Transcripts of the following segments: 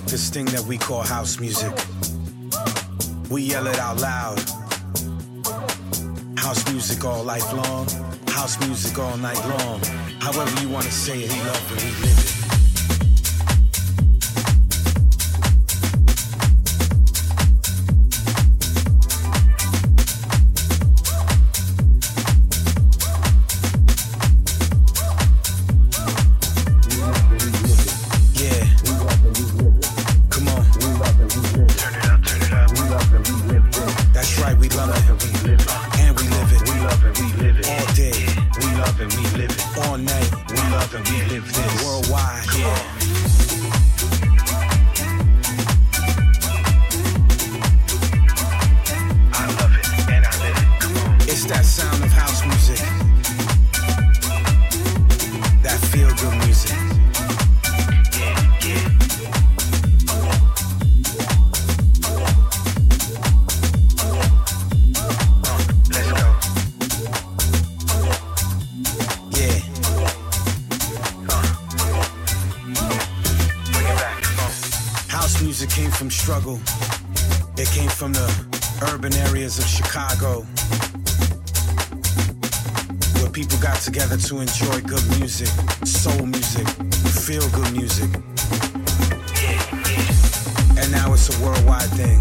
like this thing that we call house music. We yell it out loud. House music all life long, house music all night long. However you wanna say it, we love it, we live it. worldwide thing.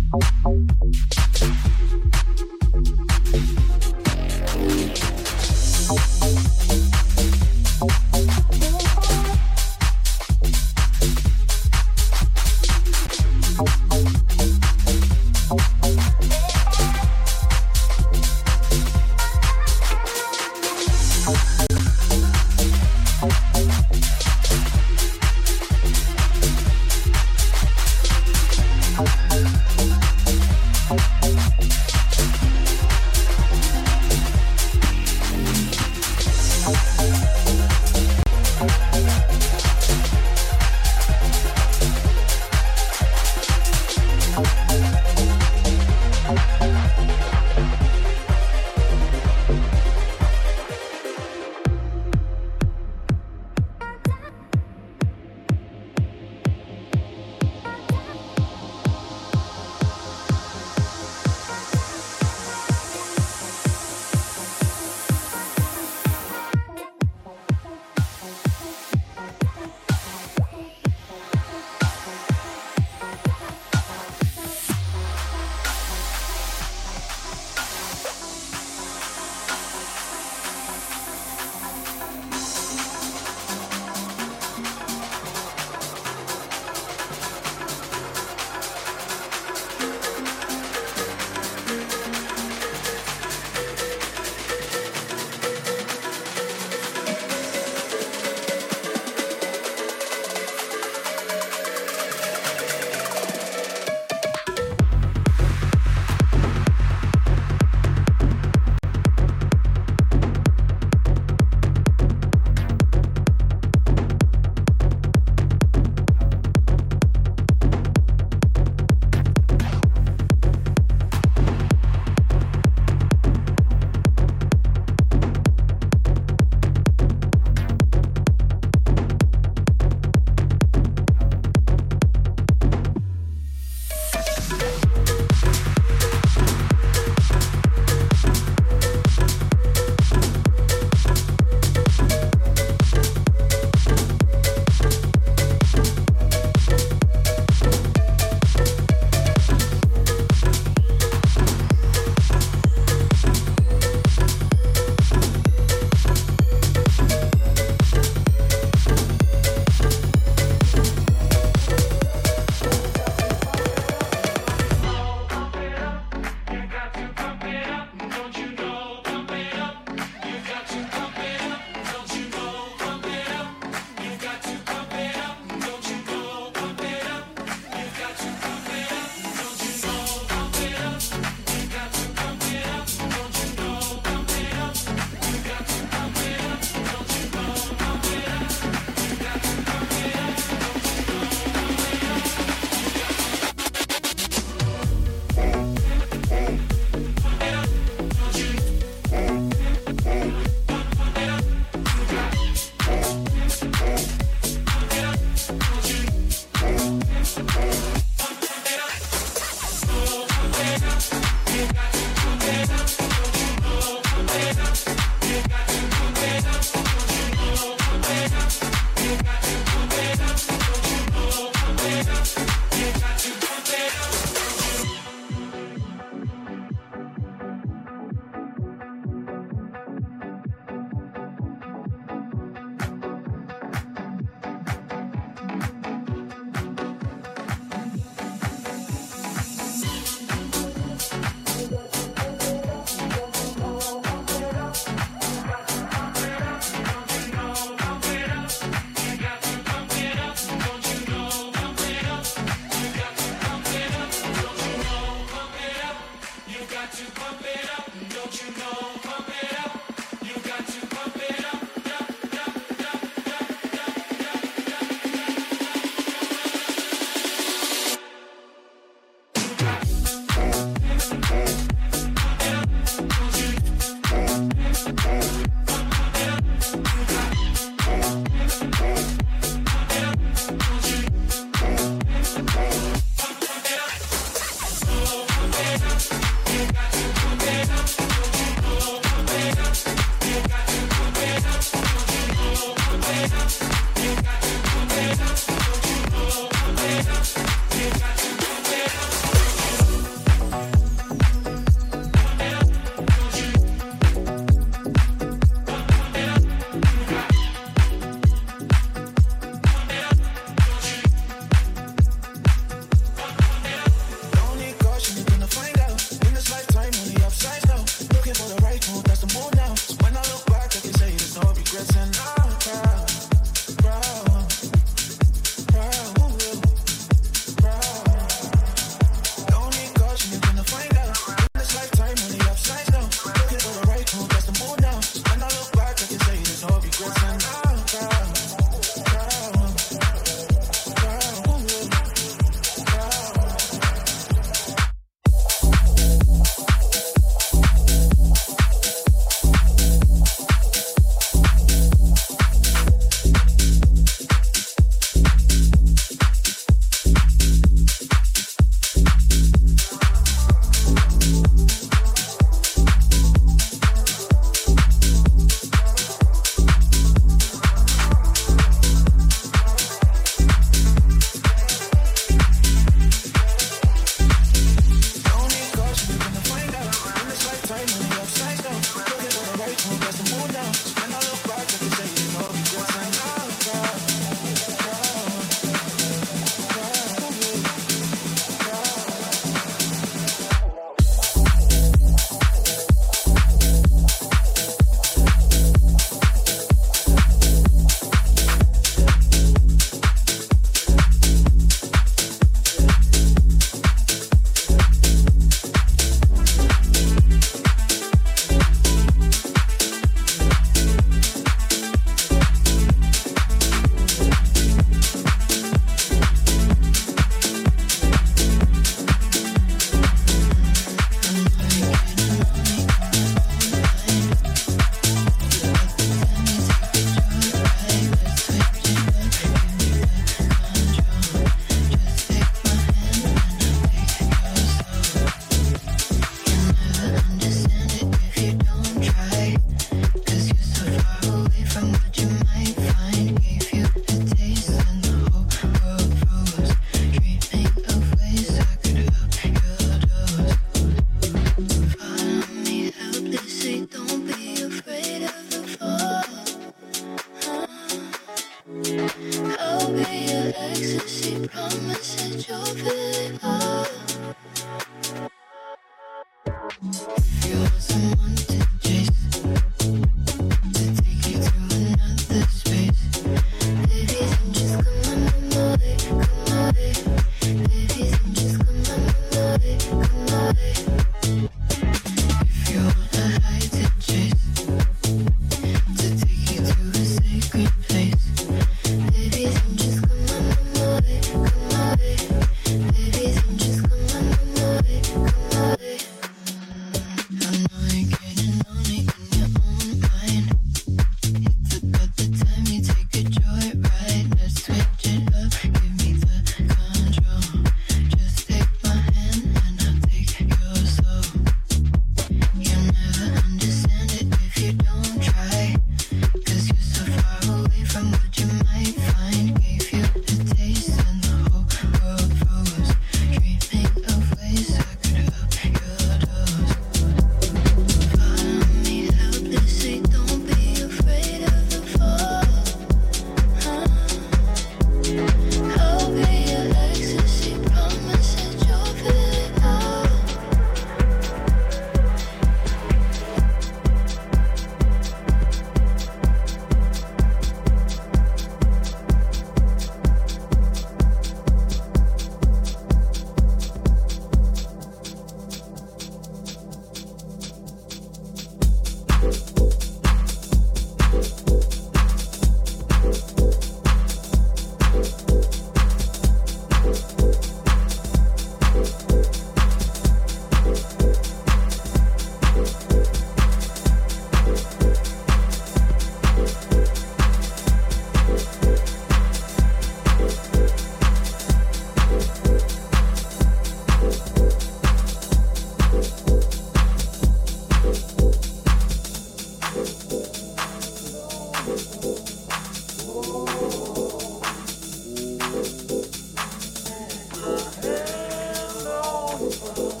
Música